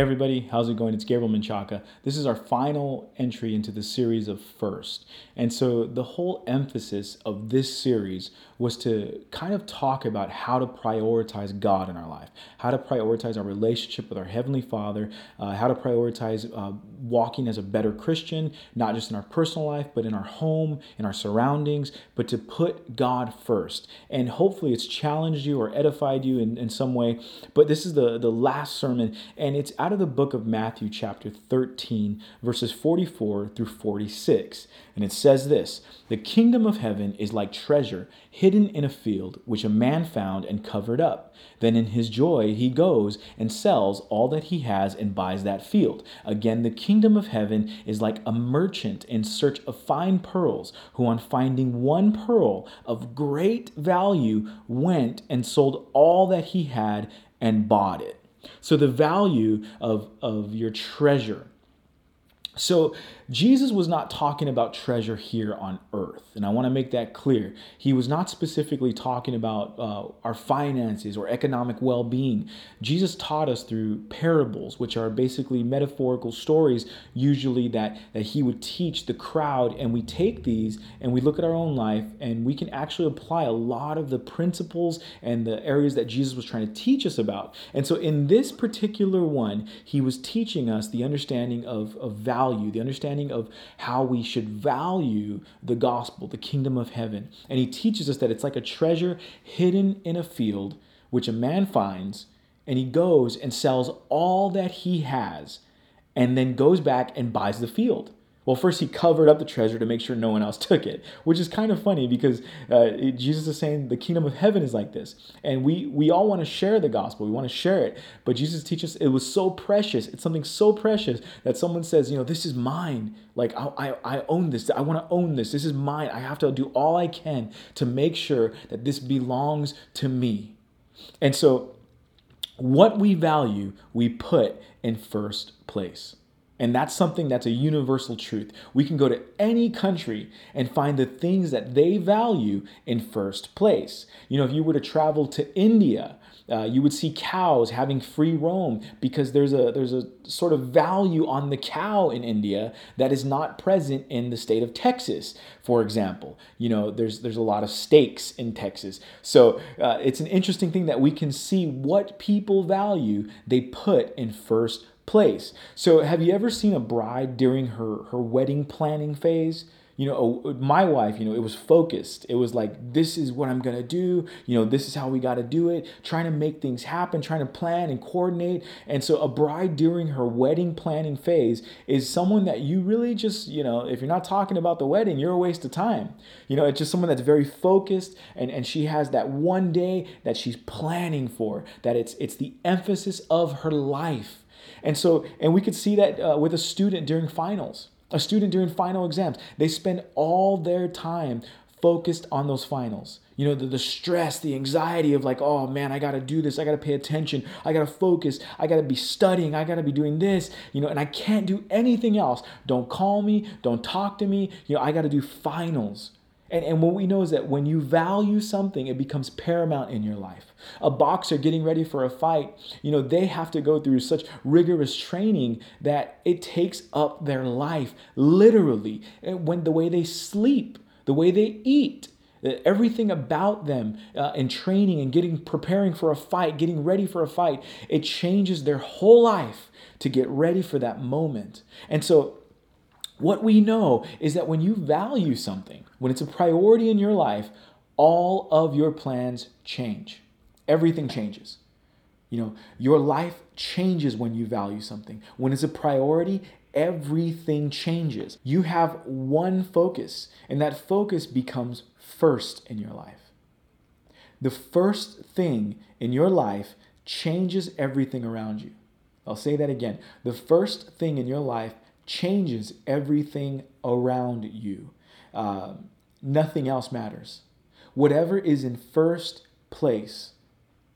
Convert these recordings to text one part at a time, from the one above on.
Everybody, how's it going? It's Gabriel Menchaca. This is our final entry into the series of First. And so the whole emphasis of this series was to kind of talk about how to prioritize God in our life, how to prioritize our relationship with our Heavenly Father, uh, how to prioritize uh, walking as a better Christian, not just in our personal life, but in our home, in our surroundings, but to put God first. And hopefully it's challenged you or edified you in, in some way. But this is the, the last sermon, and it's out of the book of Matthew, chapter 13, verses 44 through 46. And it says this The kingdom of heaven is like treasure hidden in a field, which a man found and covered up. Then in his joy he goes and sells all that he has and buys that field. Again, the kingdom of heaven is like a merchant in search of fine pearls, who on finding one pearl of great value went and sold all that he had and bought it. So the value of, of your treasure. So Jesus was not talking about treasure here on earth. And I want to make that clear. He was not specifically talking about uh, our finances or economic well being. Jesus taught us through parables, which are basically metaphorical stories, usually that, that he would teach the crowd. And we take these and we look at our own life and we can actually apply a lot of the principles and the areas that Jesus was trying to teach us about. And so in this particular one, he was teaching us the understanding of, of value, the understanding understanding of how we should value the gospel, the kingdom of heaven. And he teaches us that it's like a treasure hidden in a field, which a man finds, and he goes and sells all that he has, and then goes back and buys the field. Well, first he covered up the treasure to make sure no one else took it, which is kind of funny because uh, Jesus is saying the kingdom of heaven is like this, and we we all want to share the gospel, we want to share it, but Jesus teaches it was so precious, it's something so precious that someone says, you know, this is mine, like I I, I own this, I want to own this, this is mine, I have to do all I can to make sure that this belongs to me, and so what we value, we put in first place. And that's something that's a universal truth. We can go to any country and find the things that they value in first place. You know, if you were to travel to India, uh, you would see cows having free roam because there's a there's a sort of value on the cow in India that is not present in the state of Texas, for example. You know, there's there's a lot of steaks in Texas, so uh, it's an interesting thing that we can see what people value they put in first place. So, have you ever seen a bride during her her wedding planning phase? You know, oh, uh, my wife, you know, it was focused. It was like, this is what I'm gonna do. You know, this is how we gotta do it. Trying to make things happen, trying to plan and coordinate. And so, a bride during her wedding planning phase is someone that you really just, you know, if you're not talking about the wedding, you're a waste of time. You know, it's just someone that's very focused and, and she has that one day that she's planning for, that it's it's the emphasis of her life. And so, and we could see that uh, with a student during finals, a student during final exams. They spend all their time focused on those finals. You know, the, the stress, the anxiety of like, oh man, I gotta do this, I gotta pay attention, I gotta focus, I gotta be studying, I gotta be doing this, you know, and I can't do anything else. Don't call me, don't talk to me, you know, I gotta do finals. And, and what we know is that when you value something, it becomes paramount in your life. A boxer getting ready for a fight, you know, they have to go through such rigorous training that it takes up their life, literally. And when the way they sleep, the way they eat, everything about them uh, in training and getting preparing for a fight getting ready for a fight it changes their whole life to get ready for that moment and so what we know is that when you value something, when it's a priority in your life, all of your plans change. Everything changes. You know, your life changes when you value something. When it's a priority, everything changes. You have one focus, and that focus becomes first in your life. The first thing in your life changes everything around you. I'll say that again. The first thing in your life changes everything around you. Uh, nothing else matters. Whatever is in first place,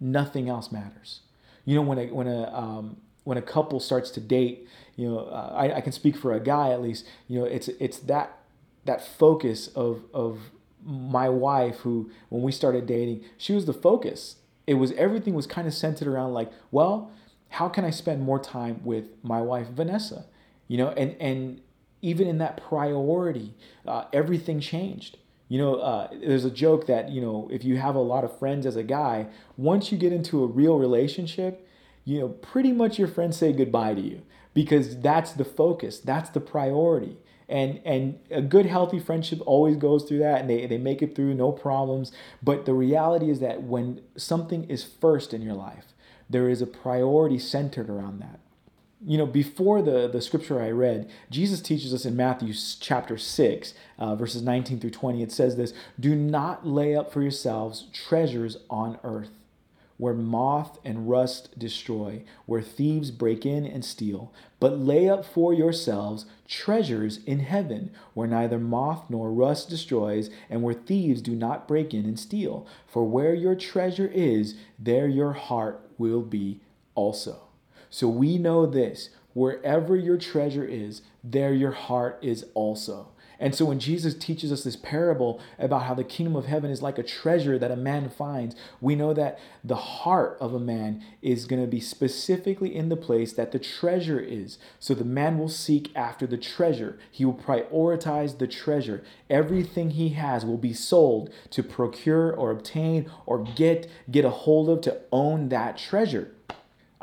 nothing else matters. You know, when a when a um, when a couple starts to date, you know, uh, I, I can speak for a guy at least. You know, it's it's that that focus of of my wife who when we started dating, she was the focus. It was everything was kind of centered around like, well, how can I spend more time with my wife Vanessa? You know, and and even in that priority, uh, everything changed. You know, uh, there's a joke that you know if you have a lot of friends as a guy, once you get into a real relationship, you know, pretty much your friends say goodbye to you because that's the focus, that's the priority. And and a good healthy friendship always goes through that and they, they make it through no problems. But the reality is that when something is first in your life, there is a priority centered around that. You know, before the, the scripture I read, Jesus teaches us in Matthew chapter 6, uh, verses 19 through 20. It says this Do not lay up for yourselves treasures on earth where moth and rust destroy, where thieves break in and steal, but lay up for yourselves treasures in heaven, where neither moth nor rust destroys, and where thieves do not break in and steal. For where your treasure is, there your heart will be also. So we know this wherever your treasure is, there your heart is also. And so when Jesus teaches us this parable about how the kingdom of heaven is like a treasure that a man finds, we know that the heart of a man is going to be specifically in the place that the treasure is. So the man will seek after the treasure. He will prioritize the treasure. Everything he has will be sold to procure or obtain or get get a hold of to own that treasure.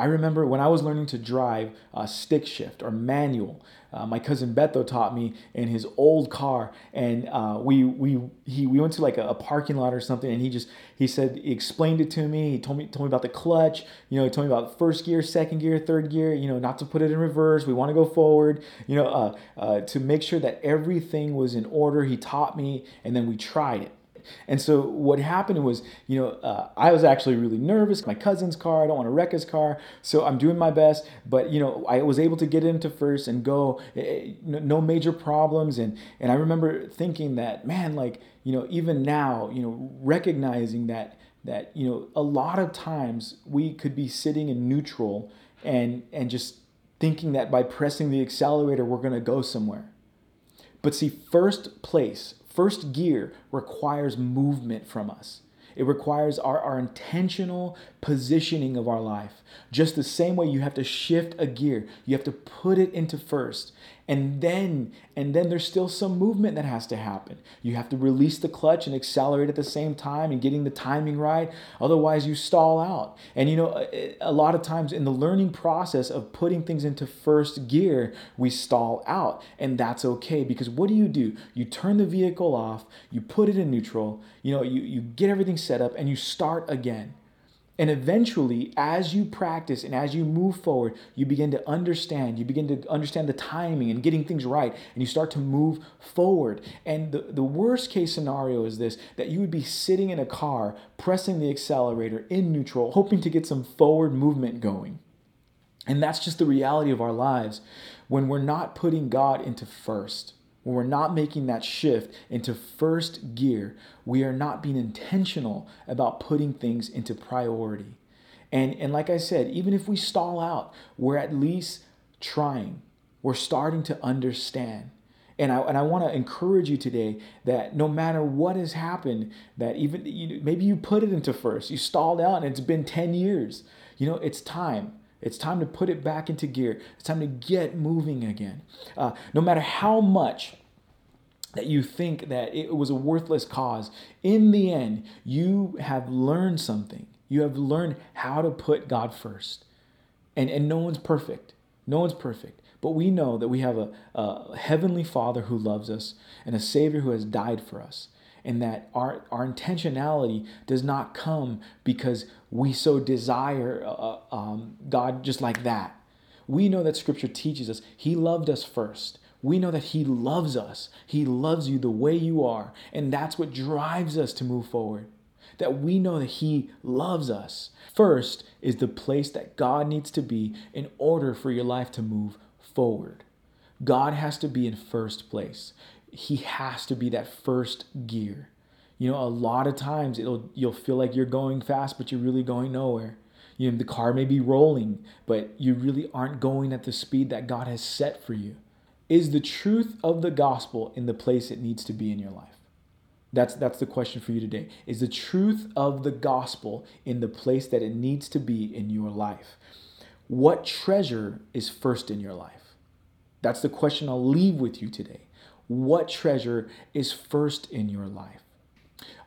I remember when I was learning to drive a stick shift or manual, uh, my cousin Beto taught me in his old car, and uh, we we he we went to like a, a, parking lot or something, and he just he said he explained it to me. He told me told me about the clutch. You know, he told me about first gear, second gear, third gear. You know, not to put it in reverse. We want to go forward. You know, uh, uh, to make sure that everything was in order. He taught me, and then we tried it. And so what happened was, you know, uh, I was actually really nervous. My cousin's car, I don't want to wreck his car. So I'm doing my best. But, you know, I was able to get into first and go, eh, eh, no major problems. And, and I remember thinking that, man, like, you know, even now, you know, recognizing that, that, you know, a lot of times we could be sitting in neutral and, and just thinking that by pressing the accelerator, we're going to go somewhere. But see, first place, First gear requires movement from us. It requires our, our intentional positioning of our life. Just the same way you have to shift a gear, you have to put it into first and then and then there's still some movement that has to happen. You have to release the clutch and accelerate at the same time and getting the timing right. Otherwise you stall out. And you know a, lot of times in the learning process of putting things into first gear we stall out. And that's okay because what do you do? You turn the vehicle off you put it in neutral you know you, you get everything set up and you start again and eventually, as you practice and as you move forward, you begin to understand. You begin to understand the timing and getting things right, and you start to move forward. And the, the worst case scenario is this that you would be sitting in a car, pressing the accelerator in neutral, hoping to get some forward movement going. And that's just the reality of our lives when we're not putting God into first when we're not making that shift into first gear, we are not being intentional about putting things into priority. And, and like I said, even if we stall out, we're at least trying. We're starting to understand. And I, and I want to encourage you today that no matter what has happened, that even you, maybe you put it into first, you stalled out and it's been 10 years. You know, it's time. It's time to put it back into gear. It's time to get moving again. Uh, no matter how much that you think that it was a worthless cause, in the end, you have learned something. You have learned how to put God first. And, and no one's perfect. No one's perfect. But we know that we have a, a heavenly Father who loves us and a Savior who has died for us and that our, our intentionality does not come because we so desire uh, uh, um, God just like that. We know that Scripture teaches us He loved us first. We know that He loves us. He loves you the way you are. And that's what drives us to move forward. That we know that He loves us. First is the place that God needs to be in order for your life to move forward. God has to be in first place he has to be that first gear. You know, a lot of times it'll you'll feel like you're going fast, but you're really going nowhere. You know, the car may be rolling, but you really aren't going at the speed that God has set for you. Is the truth of the gospel in the place it needs to be in your life? That's that's the question for you today. Is the truth of the gospel in the place that it needs to be in your life? What treasure is first in your life? That's the question I'll leave with you today. What treasure is first in your life?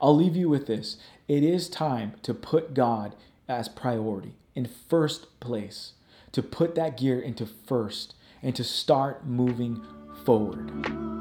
I'll leave you with this. It is time to put God as priority, in first place, to put that gear into first and to start moving forward.